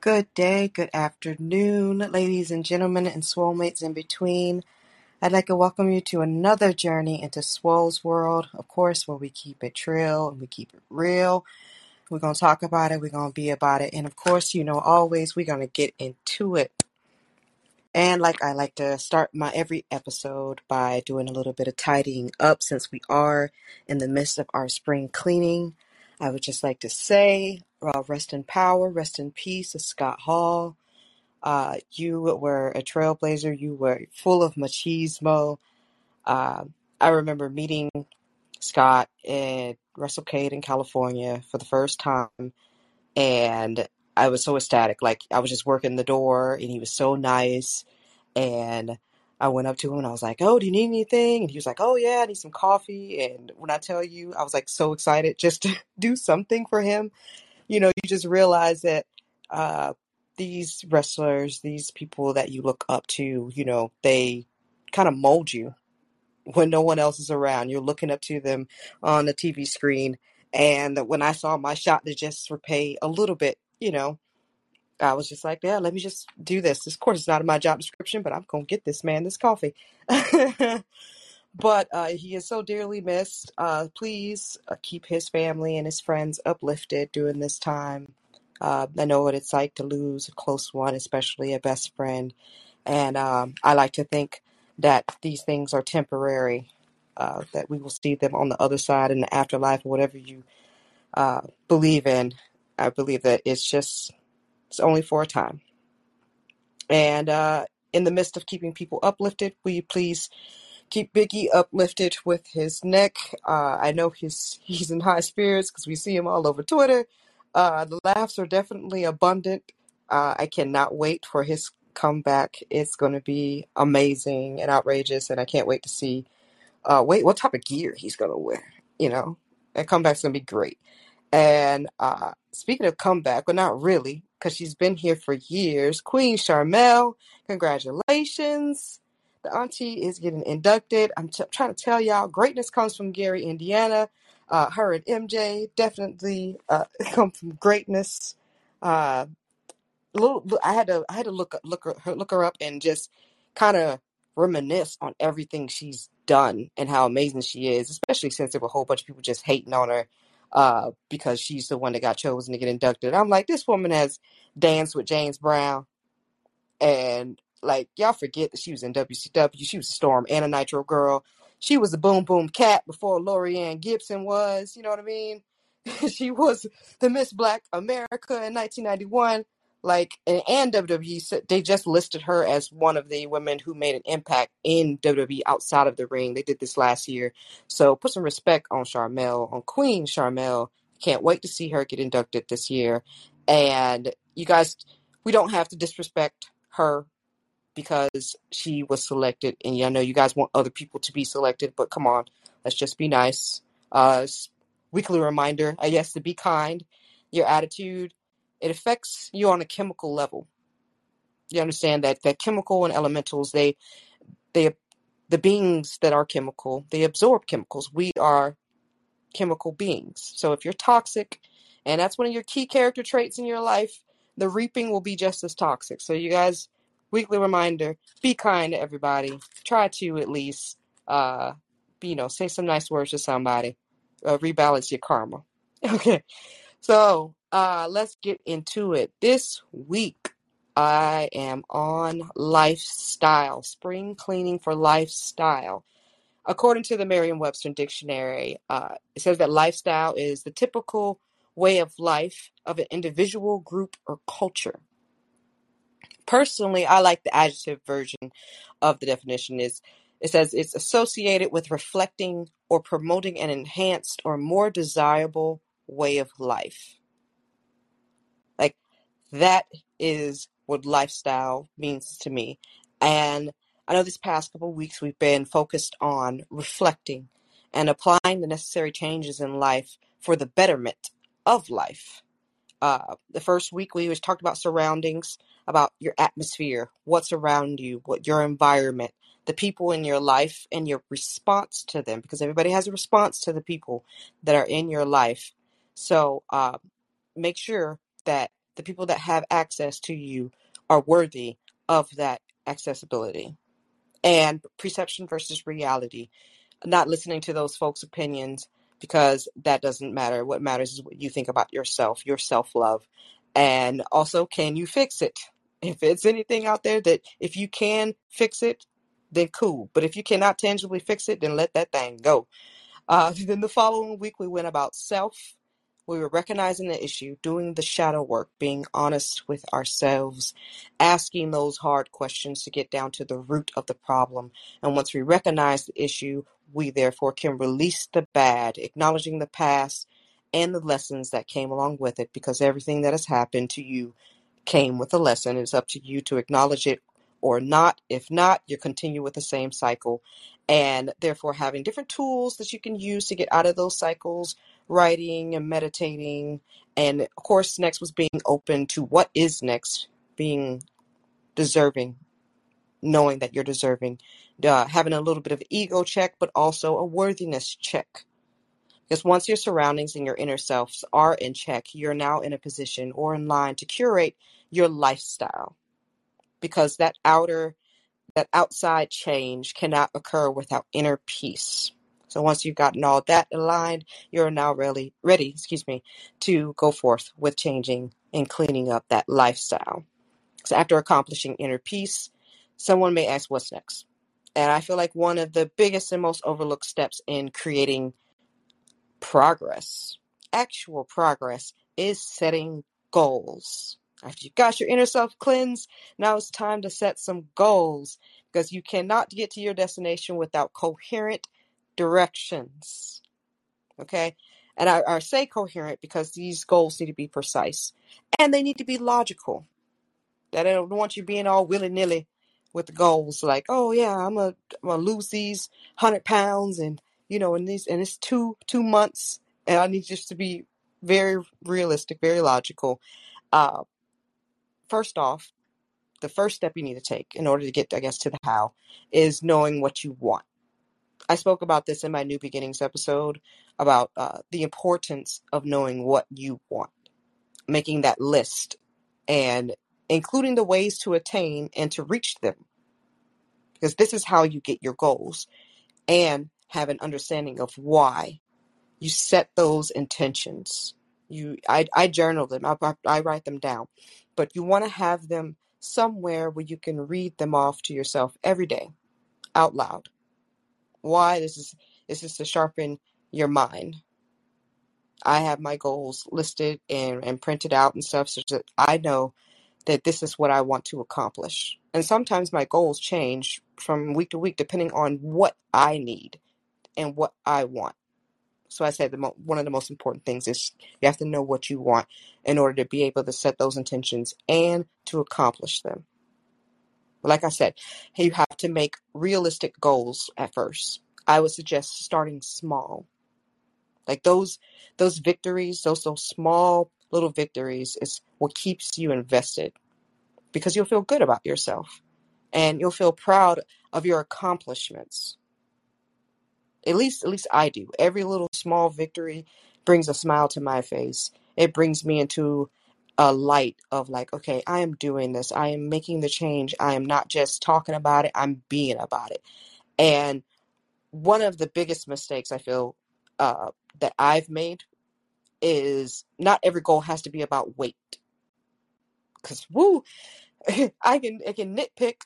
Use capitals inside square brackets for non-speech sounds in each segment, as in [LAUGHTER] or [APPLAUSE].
Good day, good afternoon, ladies and gentlemen, and swolemates in between. I'd like to welcome you to another journey into Swole's world, of course, where we keep it trill and we keep it real. We're going to talk about it, we're going to be about it, and of course, you know, always we're going to get into it. And like I like to start my every episode by doing a little bit of tidying up since we are in the midst of our spring cleaning. I would just like to say, uh, rest in power, rest in peace to Scott Hall. Uh, you were a trailblazer. You were full of machismo. Uh, I remember meeting Scott at WrestleCade in California for the first time, and I was so ecstatic. Like I was just working the door, and he was so nice. And I went up to him and I was like, "Oh, do you need anything?" And he was like, "Oh yeah, I need some coffee." And when I tell you, I was like so excited just [LAUGHS] to do something for him. You know, you just realize that uh, these wrestlers, these people that you look up to, you know, they kind of mold you when no one else is around. You're looking up to them on the TV screen. And when I saw my shot to just repay a little bit, you know, I was just like, yeah, let me just do this. Of course, is not in my job description, but I'm going to get this man this coffee. [LAUGHS] but uh, he is so dearly missed. Uh, please uh, keep his family and his friends uplifted during this time. Uh, I know what it's like to lose a close one, especially a best friend. And um, I like to think that these things are temporary, uh, that we will see them on the other side in the afterlife whatever you uh, believe in. I believe that it's just, it's only for a time. And uh, in the midst of keeping people uplifted, will you please keep Biggie uplifted with his neck? Uh, I know he's [LAUGHS] he's in high spirits because we see him all over Twitter. Uh, the laughs are definitely abundant. Uh, I cannot wait for his comeback. It's going to be amazing and outrageous, and I can't wait to see. Uh, wait, what type of gear he's going to wear? You know, that comeback's going to be great. And uh, speaking of comeback, well, not really, because she's been here for years. Queen Sharmell, congratulations. The auntie is getting inducted. I'm t- trying to tell y'all, greatness comes from Gary, Indiana. Uh, her and MJ definitely uh, [LAUGHS] come from greatness. Uh, little, I had to I had to look look her look her up and just kind of reminisce on everything she's done and how amazing she is, especially since there were a whole bunch of people just hating on her uh, because she's the one that got chosen to get inducted. I'm like, this woman has danced with James Brown, and like y'all forget that she was in WCW. She was a Storm and a Nitro girl. She was a Boom Boom Cat before Lorianne Gibson was. You know what I mean? [LAUGHS] she was the Miss Black America in 1991. Like and, and WWE, they just listed her as one of the women who made an impact in WWE outside of the ring. They did this last year, so put some respect on Sharmell, on Queen Sharmell. Can't wait to see her get inducted this year. And you guys, we don't have to disrespect her because she was selected. And yeah, I know you guys want other people to be selected, but come on, let's just be nice. Uh, weekly reminder, I guess, to be kind. Your attitude, it affects you on a chemical level. You understand that that chemical and elementals, they they the beings that are chemical, they absorb chemicals. We are chemical beings. So if you're toxic, and that's one of your key character traits in your life, the reaping will be just as toxic. So you guys, weekly reminder: be kind to everybody. Try to at least, uh, you know, say some nice words to somebody. Uh, rebalance your karma. [LAUGHS] Okay, so uh, let's get into it. This week, I am on lifestyle, spring cleaning for lifestyle. According to the Merriam Webster Dictionary, uh, it says that lifestyle is the typical way of life of an individual, group, or culture. Personally, I like the adjective version of the definition. Is it says it's associated with reflecting or promoting an enhanced or more desirable way of life. Like that is what lifestyle means to me. And I know this past couple weeks we've been focused on reflecting and applying the necessary changes in life for the betterment of life. Uh, the first week we was talked about surroundings, about your atmosphere, what's around you, what your environment, the people in your life, and your response to them, because everybody has a response to the people that are in your life. So uh, make sure that the people that have access to you are worthy of that accessibility. And perception versus reality, not listening to those folks' opinions because that doesn't matter. What matters is what you think about yourself, your self love. And also, can you fix it? [LAUGHS] If it's anything out there that if you can fix it, then cool. But if you cannot tangibly fix it, then let that thing go. Uh, [LAUGHS] then the following week, we went about self. We were recognizing the issue, doing the shadow work, being honest with ourselves, asking those hard questions to get down to the root of the problem. And once we recognize the issue, we therefore can release the bad, acknowledging the past and the lessons that came along with it, because everything that has happened to you came with a lesson. It's up to you to acknowledge it or not. If not, you continue with the same cycle. And therefore, having different tools that you can use to get out of those cycles, writing and meditating. And of course, next was being open to what is next, being deserving, knowing that you're deserving, uh, having a little bit of ego check, but also a worthiness check. Because once your surroundings and your inner selves are in check, you're now in a position or in line to curate your lifestyle. Because that outer, that outside change cannot occur without inner peace. So once you've gotten all that aligned, you're now really ready, excuse me, to go forth with changing and cleaning up that lifestyle. So after accomplishing inner peace, someone may ask what's next. And I feel like one of the biggest and most overlooked steps in creating progress, actual progress, is setting goals. After you've got your inner self cleansed, now it's time to set some goals because you cannot get to your destination without coherent directions. Okay? And I, I say coherent because these goals need to be precise and they need to be logical. That I don't want you being all willy nilly with the goals, like, oh yeah, I'm gonna, I'm gonna lose these hundred pounds, and you know, in these, and it's two two months, and I need just to be very realistic, very logical. Uh, first off, the first step you need to take in order to get, I guess, to the how is knowing what you want. I spoke about this in my New Beginnings episode about uh, the importance of knowing what you want, making that list, and including the ways to attain and to reach them. Because this is how you get your goals and have an understanding of why you set those intentions. You, I, I journal them. I, I, I write them down, but you want to have them somewhere where you can read them off to yourself every day, out loud. Why? This is this is to sharpen your mind. I have my goals listed and, and printed out and stuff so that I know that this is what I want to accomplish. And sometimes my goals change from week to week depending on what I need and what I want. So I said the mo- one of the most important things is you have to know what you want in order to be able to set those intentions and to accomplish them. Like I said, you have to make realistic goals at first. I would suggest starting small. Like those those victories, those those small little victories is what keeps you invested because you'll feel good about yourself and you'll feel proud of your accomplishments. At least at least I do. Every little small victory brings a smile to my face. It brings me into a light of like, okay, I am doing this. I am making the change. I am not just talking about it, I'm being about it. And one of the biggest mistakes I feel uh, that I've made is not every goal has to be about weight. Cause woo, [LAUGHS] I can I can nitpick,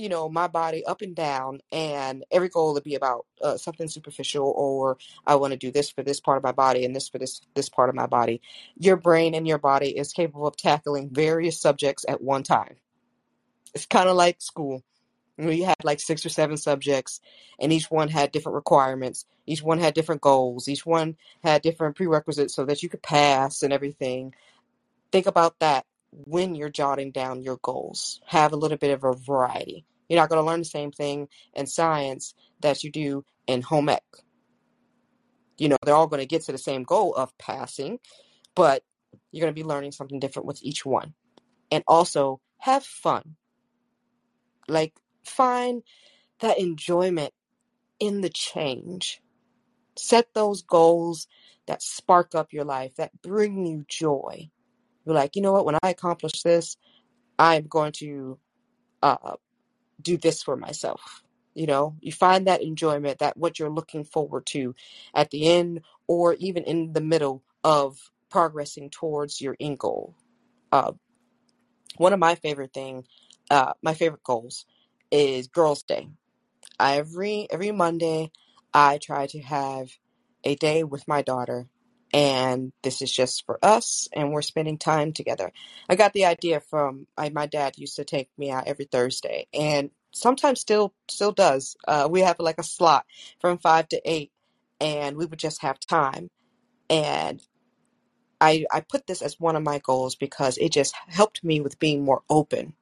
you know, my body up and down, and every goal to be about uh, something superficial, or I want to do this for this part of my body and this for this this part of my body. Your brain and your body is capable of tackling various subjects at one time. It's kind of like school. We had like six or seven subjects, and each one had different requirements. Each one had different goals. Each one had different prerequisites so that you could pass and everything. Think about that when you're jotting down your goals. Have a little bit of a variety. You're not going to learn the same thing in science that you do in home ec. You know, they're all going to get to the same goal of passing, but you're going to be learning something different with each one. And also have fun. Like, find that enjoyment in the change. Set those goals that spark up your life, that bring you joy. You're like, you know what? When I accomplish this, I'm going to uh, do this for myself. You know, you find that enjoyment, that what you're looking forward to at the end or even in the middle of progressing towards your end goal. Uh, one of my favorite thing, uh, my favorite goals is Girls' Day. every every Monday I try to have a day with my daughter and this is just for us and we're spending time together. I got the idea from I, my dad used to take me out every Thursday and sometimes still still does. Uh, we have like a slot from 5 to 8 and we would just have time and I I put this as one of my goals because it just helped me with being more open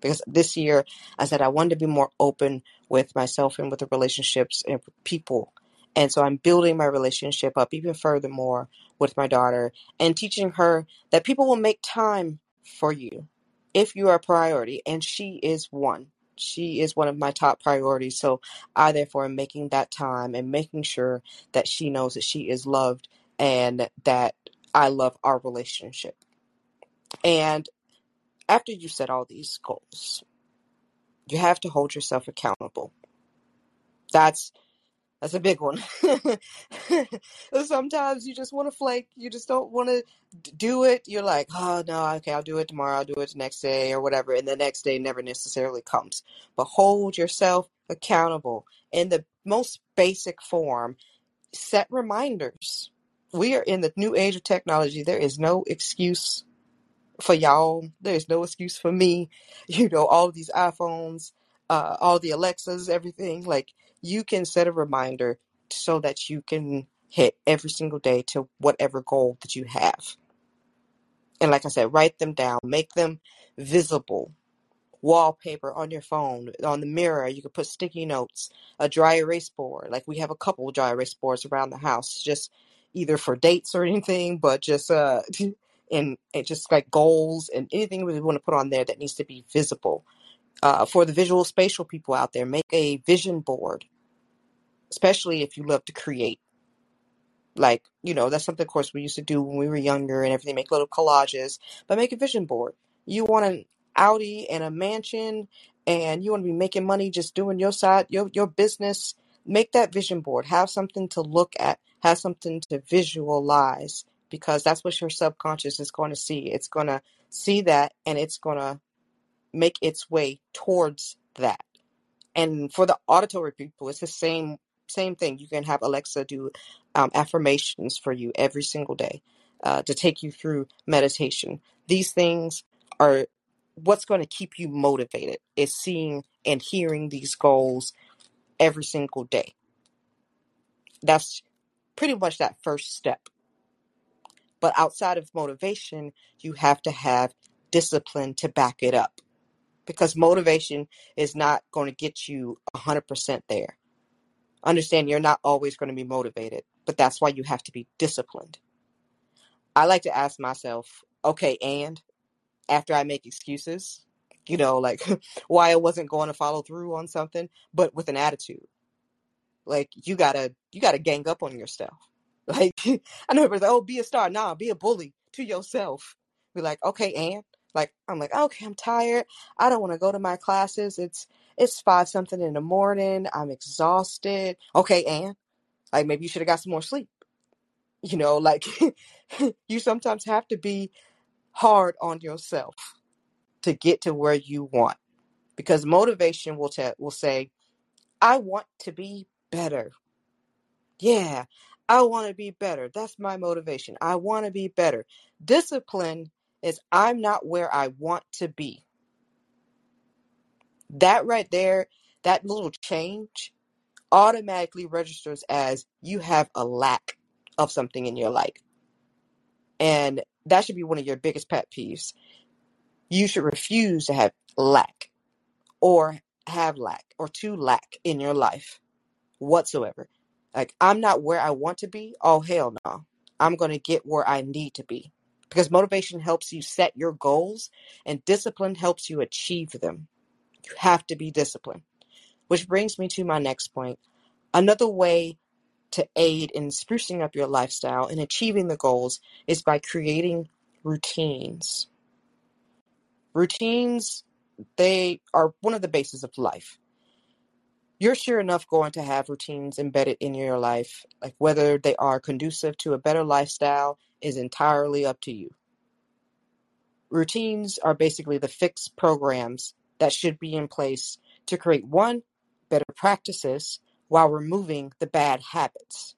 because this year I said I wanted to be more open with myself and with the relationships and with people. And so I'm building my relationship up even furthermore with my daughter and teaching her that people will make time for you if you are a priority. And she is one. She is one of my top priorities. So I therefore am making that time and making sure that she knows that she is loved and that I love our relationship. And after you set all these goals, you have to hold yourself accountable. That's that's a big one. [LAUGHS] Sometimes you just want to flake. You just don't want to do it. You're like, oh no, okay, I'll do it tomorrow. I'll do it the next day or whatever. And the next day never necessarily comes. But hold yourself accountable in the most basic form. Set reminders. We are in the new age of technology. There is no excuse for y'all. There's no excuse for me. [LAUGHS] You know, all these iPhones, uh, all the Alexas, everything. Like you can set a reminder so that you can hit every single day to whatever goal that you have. And like I said, write them down, make them visible wallpaper on your phone, on the mirror. You could put sticky notes, a dry erase board. Like we have a couple dry erase boards around the house, just either for dates or anything, but just uh, [LAUGHS] and it just like goals and anything we want to put on there that needs to be visible. Uh, for the visual spatial people out there, make a vision board, especially if you love to create. Like, you know, that's something, of course, we used to do when we were younger and everything, make little collages, but make a vision board. You want an Audi and a mansion, and you want to be making money just doing your side, your, your business. Make that vision board. Have something to look at, have something to visualize, because that's what your subconscious is going to see. It's going to see that and it's going to make its way towards that. And for the auditory people, it's the same same thing. You can have Alexa do um, affirmations for you every single day uh, to take you through meditation. These things are what's going to keep you motivated is seeing and hearing these goals every single day. That's pretty much that first step. But outside of motivation, you have to have discipline to back it up because motivation is not going to get you 100% there. Understand you're not always going to be motivated, but that's why you have to be disciplined. I like to ask myself, okay, and after I make excuses, you know, like [LAUGHS] why I wasn't going to follow through on something, but with an attitude. Like you gotta you gotta gang up on yourself. [LAUGHS] Like I know everybody's like, oh, be a star. Nah, be a bully to yourself. Be like, okay, and like I'm like, okay, I'm tired. I don't want to go to my classes. It's it's five something in the morning. I'm exhausted. Okay, Anne, like maybe you should have got some more sleep. You know, like [LAUGHS] you sometimes have to be hard on yourself to get to where you want because motivation will tell will say, I want to be better. Yeah, I want to be better. That's my motivation. I want to be better. Discipline is I'm not where I want to be. That right there, that little change automatically registers as you have a lack of something in your life. And that should be one of your biggest pet peeves. You should refuse to have lack or have lack or to lack in your life whatsoever. Like, I'm not where I want to be. Oh, hell no. I'm going to get where I need to be. Because motivation helps you set your goals and discipline helps you achieve them. You have to be disciplined. Which brings me to my next point. Another way to aid in sprucing up your lifestyle and achieving the goals is by creating routines. Routines, they are one of the bases of life. You're sure enough going to have routines embedded in your life. Like whether they are conducive to a better lifestyle is entirely up to you. Routines are basically the fixed programs that should be in place to create one, better practices while removing the bad habits.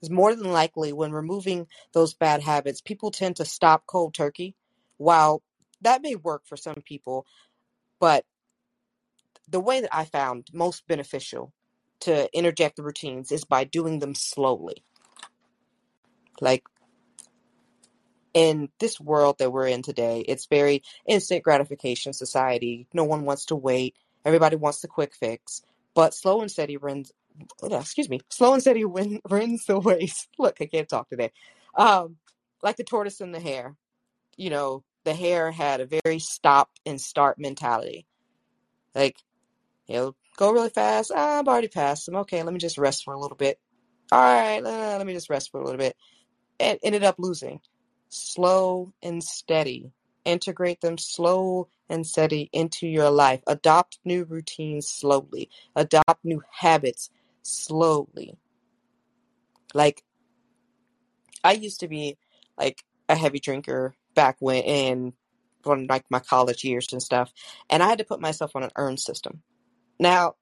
Because more than likely, when removing those bad habits, people tend to stop cold turkey. While that may work for some people, but the way that I found most beneficial to interject the routines is by doing them slowly. Like in this world that we're in today, it's very instant gratification society. No one wants to wait. Everybody wants the quick fix. But slow and steady wins. Excuse me. Slow and steady win, [LAUGHS] wins the race. Look, I can't talk today. Um, like the tortoise and the hare. You know, the hare had a very stop and start mentality. Like, he'll go really fast. Ah, I've already passed him. Okay, let me just rest for a little bit. All right, uh, let me just rest for a little bit. And ended up losing slow and steady. Integrate them slow and steady into your life. Adopt new routines slowly. Adopt new habits slowly. Like I used to be like a heavy drinker back when in when like my college years and stuff, and I had to put myself on an earn system. Now,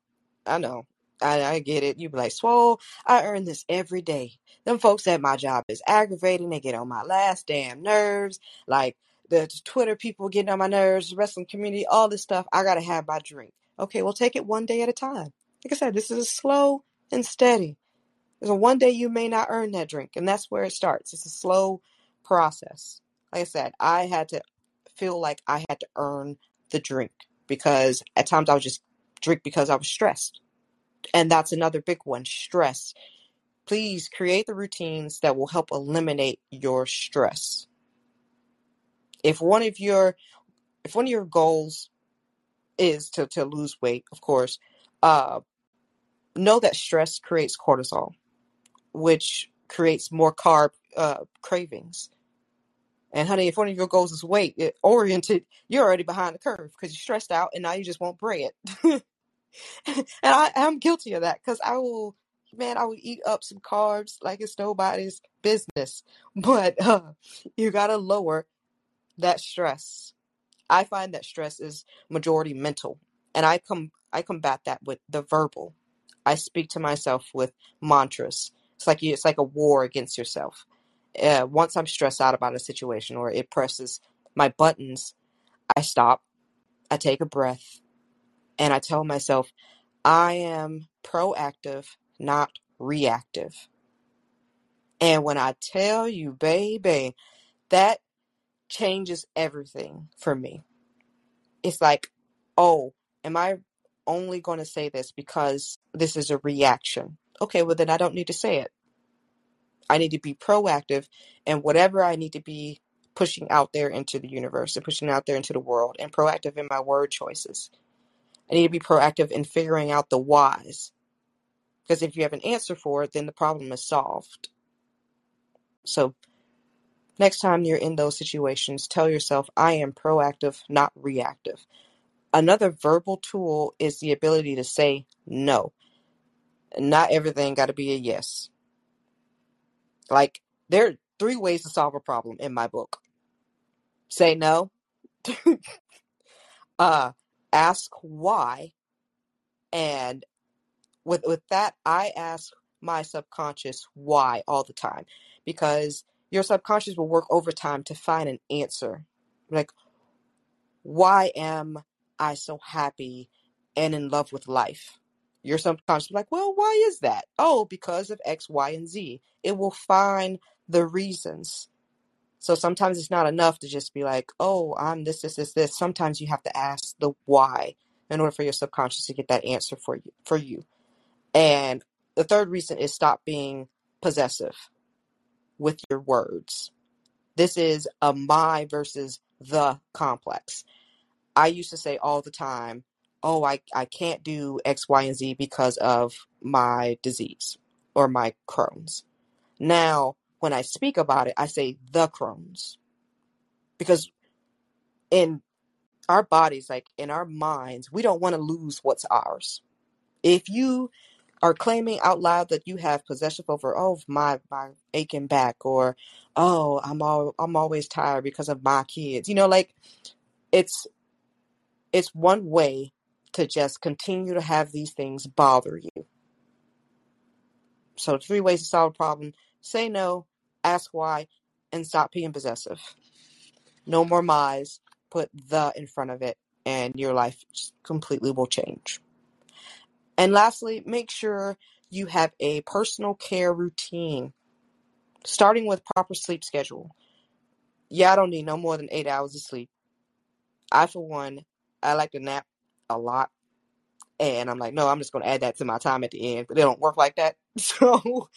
I know I, I get it. You be like, Swole, I earn this every day. Them folks at my job is aggravating. They get on my last damn nerves. Like the Twitter people getting on my nerves, wrestling community, all this stuff. I gotta have my drink. Okay, well take it one day at a time. Like I said, this is a slow and steady. There's a one day you may not earn that drink, and that's where it starts. It's a slow process. Like I said, I had to feel like I had to earn the drink because at times I would just drink because I was stressed. And that's another big one stress. Please create the routines that will help eliminate your stress. If one of your if one of your goals is to, to lose weight, of course, uh, know that stress creates cortisol, which creates more carb uh, cravings. And honey, if one of your goals is weight oriented, you're already behind the curve because you're stressed out and now you just want bread. [LAUGHS] [LAUGHS] and I am guilty of that because I will, man, I will eat up some carbs like it's nobody's business. [LAUGHS] But uh, you gotta lower that stress. I find that stress is majority mental, and I come I combat that with the verbal. I speak to myself with mantras. It's like you, it's like a war against yourself. Uh, once I'm stressed out about a situation or it presses my buttons, I stop, I take a breath, and I tell myself, I am proactive, not reactive. And when I tell you, baby, that changes everything for me. It's like, oh, am I only going to say this because this is a reaction? Okay, well, then I don't need to say it. I need to be proactive and whatever I need to be pushing out there into the universe and pushing out there into the world and proactive in my word choices. I need to be proactive in figuring out the whys. Because if you have an answer for it, then the problem is solved. So, next time you're in those situations, tell yourself, I am proactive, not reactive. Another verbal tool is the ability to say no. Not everything got to be a yes. Like, there are three ways to solve a problem in my book say no, [LAUGHS] uh, ask why, and with with that, I ask my subconscious why all the time because your subconscious will work overtime to find an answer. Like, why am I so happy and in love with life? Your subconscious will be like, well, why is that? Oh, because of X, Y, and Z. It will find the reasons. So sometimes it's not enough to just be like, oh, I'm this, this, this, this. Sometimes you have to ask the why in order for your subconscious to get that answer for you for you. And the third reason is stop being possessive with your words. This is a my versus the complex. I used to say all the time, oh, I, I can't do X, Y, and Z because of my disease or my Crohn's. Now, when I speak about it, I say the Crohn's. because in our bodies, like in our minds, we don't want to lose what's ours. If you are claiming out loud that you have possession over, oh, my my aching back, or oh, I'm all I'm always tired because of my kids. You know, like it's it's one way to just continue to have these things bother you. So three ways to solve a problem: say no, ask why, and stop being possessive. No more my's. Put the in front of it, and your life completely will change. And lastly, make sure you have a personal care routine, starting with proper sleep schedule. Yeah, I don't need no more than eight hours of sleep. I, for one, I like to nap a lot. And I'm like, no, I'm just going to add that to my time at the end. But it don't work like that. [LAUGHS] So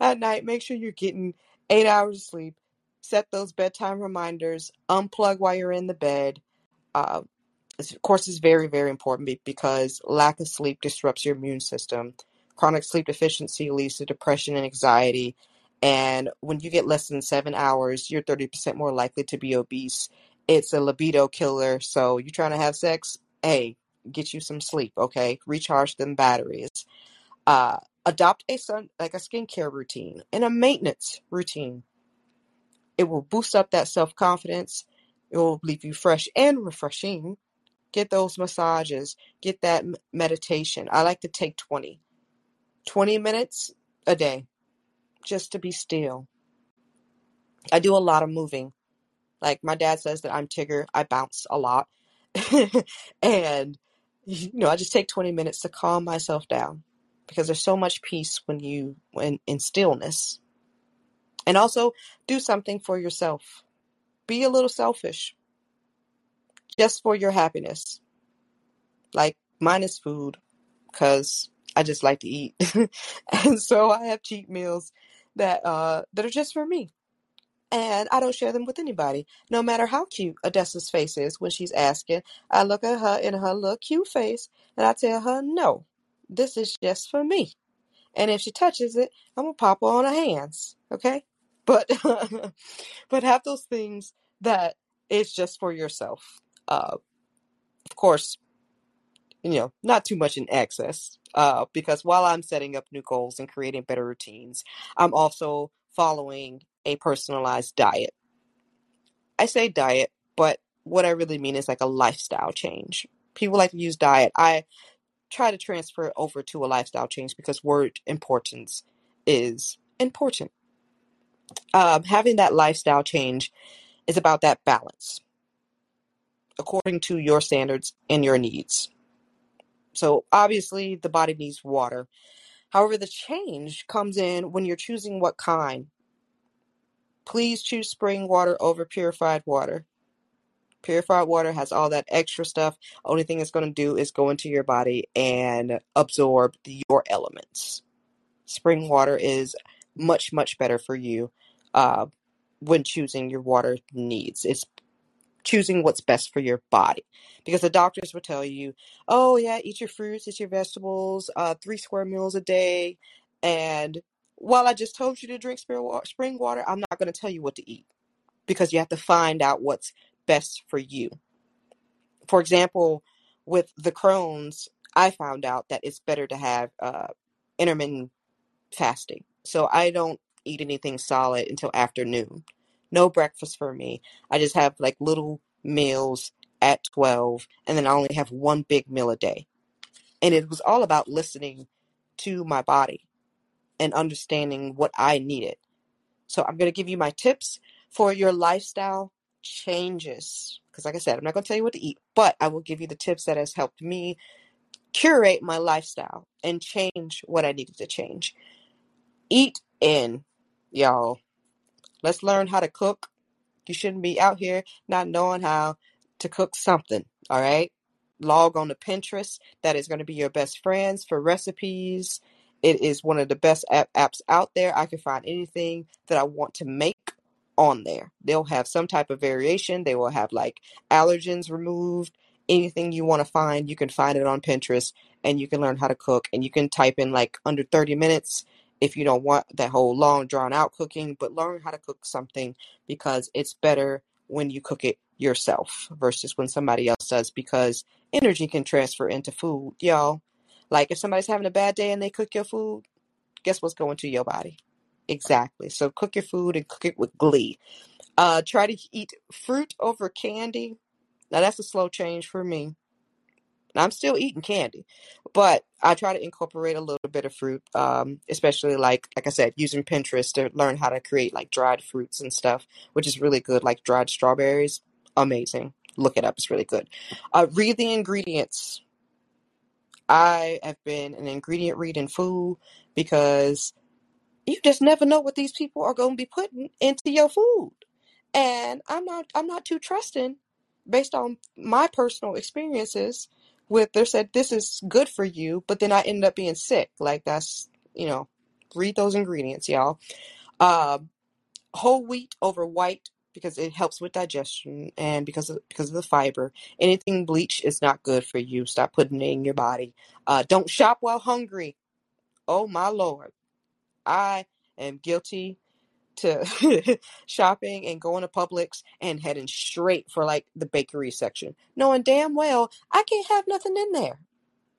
at night, make sure you're getting eight hours of sleep. Set those bedtime reminders. Unplug while you're in the bed. Uh, of course, is very, very important because lack of sleep disrupts your immune system. Chronic sleep deficiency leads to depression and anxiety. And when you get less than seven hours, you're 30% more likely to be obese. It's a libido killer. So you're trying to have sex? Hey, get you some sleep, okay? Recharge them batteries. Uh, adopt a sun like a skincare routine and a maintenance routine. It will boost up that self confidence. It will leave you fresh and refreshing Get those massages, get that meditation. I like to take 20. 20 minutes a day just to be still. I do a lot of moving. Like my dad says that I'm Tigger, I bounce a lot. [LAUGHS] and you know, I just take 20 minutes to calm myself down because there's so much peace when you when in stillness. And also do something for yourself. Be a little selfish just for your happiness. Like mine is food because I just like to eat. [LAUGHS] and so I have cheat meals that uh that are just for me. And I don't share them with anybody, no matter how cute Odessa's face is when she's asking. I look at her in her little cute face and I tell her, no, this is just for me. And if she touches it, I'm gonna pop her on her hands. Okay? But [LAUGHS] but have those things that it's just for yourself. Uh, of course, you know, not too much in excess. Uh, because while I'm setting up new goals and creating better routines, I'm also following a personalized diet. I say diet, but what I really mean is like a lifestyle change. People like to use diet. I try to transfer it over to a lifestyle change because word importance is important. Um, having that lifestyle change is about that balance according to your standards and your needs. So obviously, the body needs water. However, the change comes in when you're choosing what kind. Please choose spring water over purified water. Purified water has all that extra stuff. Only thing it's going to do is go into your body and absorb your elements. Spring water is much, much better for you uh, when choosing your water needs. It's choosing what's best for your body. Because the doctors will tell you, oh, yeah, eat your fruits, eat your vegetables, uh, three square meals a day. And while I just told you to drink spring water, I'm not going to tell you what to eat because you have to find out what's best for you. For example, with the Crohn's, I found out that it's better to have uh, intermittent fasting. So I don't eat anything solid until afternoon no breakfast for me. I just have like little meals at 12 and then I only have one big meal a day. And it was all about listening to my body and understanding what I needed. So I'm going to give you my tips for your lifestyle changes. Because, like I said, I'm not going to tell you what to eat, but I will give you the tips that has helped me curate my lifestyle and change what I needed to change. Eat in, y'all. Let's learn how to cook. You shouldn't be out here not knowing how to cook something, all right? Log on to Pinterest. That is going to be your best friends for recipes. It is one of the best app- apps out there. I can find anything that I want to make on there. They'll have some type of variation. They will have like allergens removed. Anything you want to find, you can find it on Pinterest and you can learn how to cook and you can type in like under 30 minutes if you don't want that whole long drawn out cooking, but learn how to cook something because it's better when you cook it yourself versus when somebody else does because energy can transfer into food, y'all. Like if somebody's having a bad day and they cook your food, guess what's going to your body? Exactly. So cook your food and cook it with glee. Uh, try to eat fruit over candy. Now that's a slow change for me. I'm still eating candy, but I try to incorporate a little bit of fruit, um, especially like like I said, using Pinterest to learn how to create like dried fruits and stuff, which is really good. Like dried strawberries, amazing. Look it up; it's really good. Uh, read the ingredients. I have been an ingredient reading fool because you just never know what these people are going to be putting into your food, and I'm not I'm not too trusting based on my personal experiences with they said this is good for you, but then I ended up being sick. Like that's you know, read those ingredients, y'all. Uh, whole wheat over white because it helps with digestion and because of because of the fiber. Anything bleached is not good for you. Stop putting it in your body. Uh, don't shop while hungry. Oh my lord, I am guilty to [LAUGHS] shopping and going to Publix and heading straight for like the bakery section, knowing damn well I can't have nothing in there.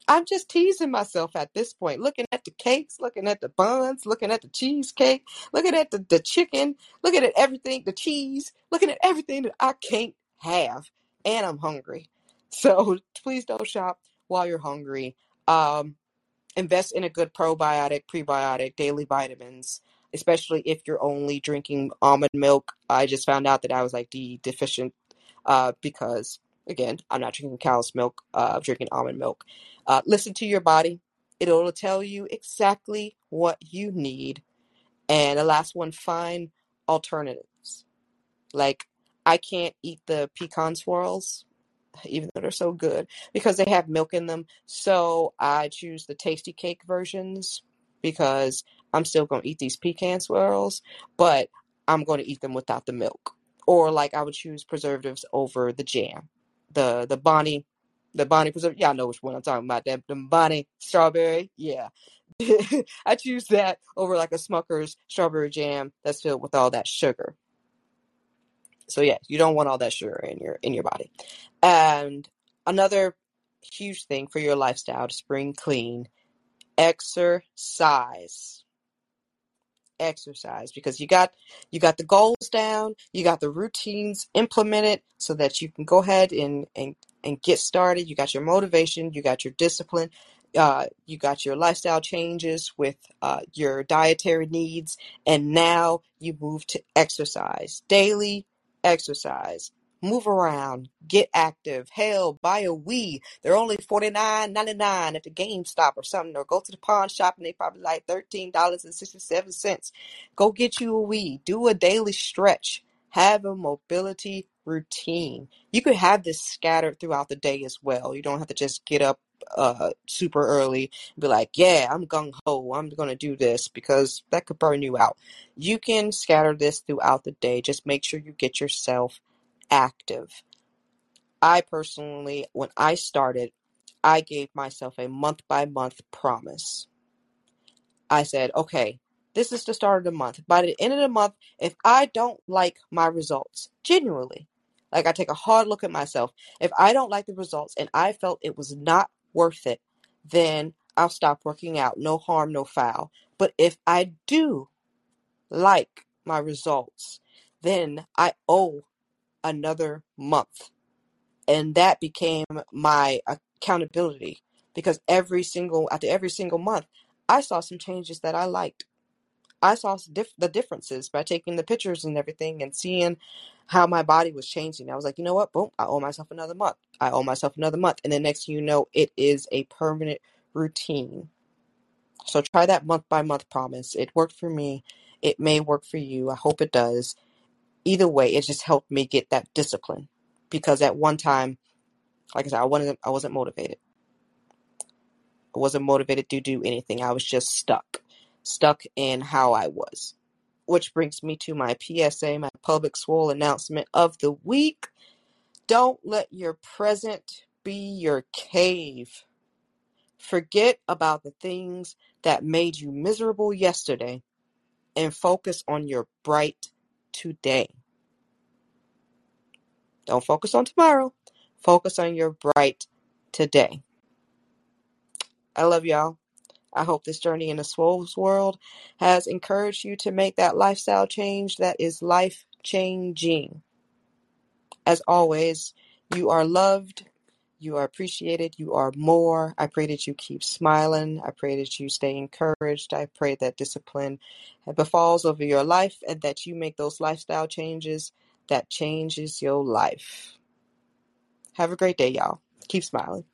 I'm just teasing myself at this point, looking at the cakes, looking at the buns, looking at the cheesecake, looking at the, the chicken, looking at everything, the cheese, looking at everything that I can't have. And I'm hungry. [LAUGHS] So please don't shop while you're hungry. Um, invest in a good probiotic, prebiotic, daily vitamins, especially if you're only drinking almond milk. I just found out that I was like D deficient uh, because, again, I'm not drinking cow's milk, uh, I'm drinking almond milk. Uh, listen to your body, it'll tell you exactly what you need. And the last one, find alternatives. Like, I can't eat the pecan swirls even though they're so good, because they have milk in them. So I choose the Tastykake versions because I'm still going to eat these pecan swirls, but I'm going to eat them without the milk. Or like I would choose preservatives over the jam, the the Bonnie, the Bonnie preservative. Y'all know which one I'm talking about. That the Bonnie strawberry, yeah. [LAUGHS] I choose that over like a Smucker's strawberry jam that's filled with all that sugar. So yeah, you don't want all that sugar in your in your body. And another huge thing for your lifestyle to spring clean, exercise. Exercise because you got you got the goals down, you got the routines implemented so that you can go ahead and and and get started. You got your motivation, you got your discipline, uh, you got your lifestyle changes with uh, your dietary needs, and now you move to exercise daily exercise, move around, get active. Hell, buy a Wii. They're only forty nine ninety nine at the GameStop or something, or go to the pawn shop and they probably like thirteen dollars and sixty seven cents. Go get you a Wii. Do a daily stretch. Have a mobility routine. You could have this scattered throughout the day as well. You don't have to just get up uh super early and be like, yeah, I'm gung ho, I'm gonna do this because that could burn you out. You can scatter this throughout the day. Just make sure you get yourself active. I personally, when I started, I gave myself a month by month promise. I said, okay, this is the start of the month. By the end of the month, if I don't like my results, genuinely, like I take a hard look at myself, if I don't like the results and I felt it was not worth it, then I'll stop working out. No harm, no foul. But if I do like my results, then I owe another month. And that became my accountability because every single, after every single month, I saw some changes that I liked. I saw the differences by taking the pictures and everything and seeing how my body was changing. I was like, you know what? Boom, I owe myself another month. I owe myself another month. And the next thing you know, it is a permanent routine. So try that month by month promise. It worked for me. It may work for you. I hope it does. Either way, it just helped me get that discipline. Because at one time, like I said, I wasn't I wasn't motivated. I wasn't motivated to do anything. I was just stuck. Stuck in how I was. Which brings me to my PSA, my public swole announcement of the week. Don't let your present be your cave. Forget about the things that made you miserable yesterday and focus on your bright today. Don't focus on tomorrow. Focus on your bright today. I love y'all. I hope this journey in the Swole's world has encouraged you to make that lifestyle change that is life changing. As always, you are loved, you are appreciated, you are more. I pray that you keep smiling. I pray that you stay encouraged. I pray that discipline befalls over your life and that you make those lifestyle changes that changes your life. Have a great day, y'all. Keep smiling.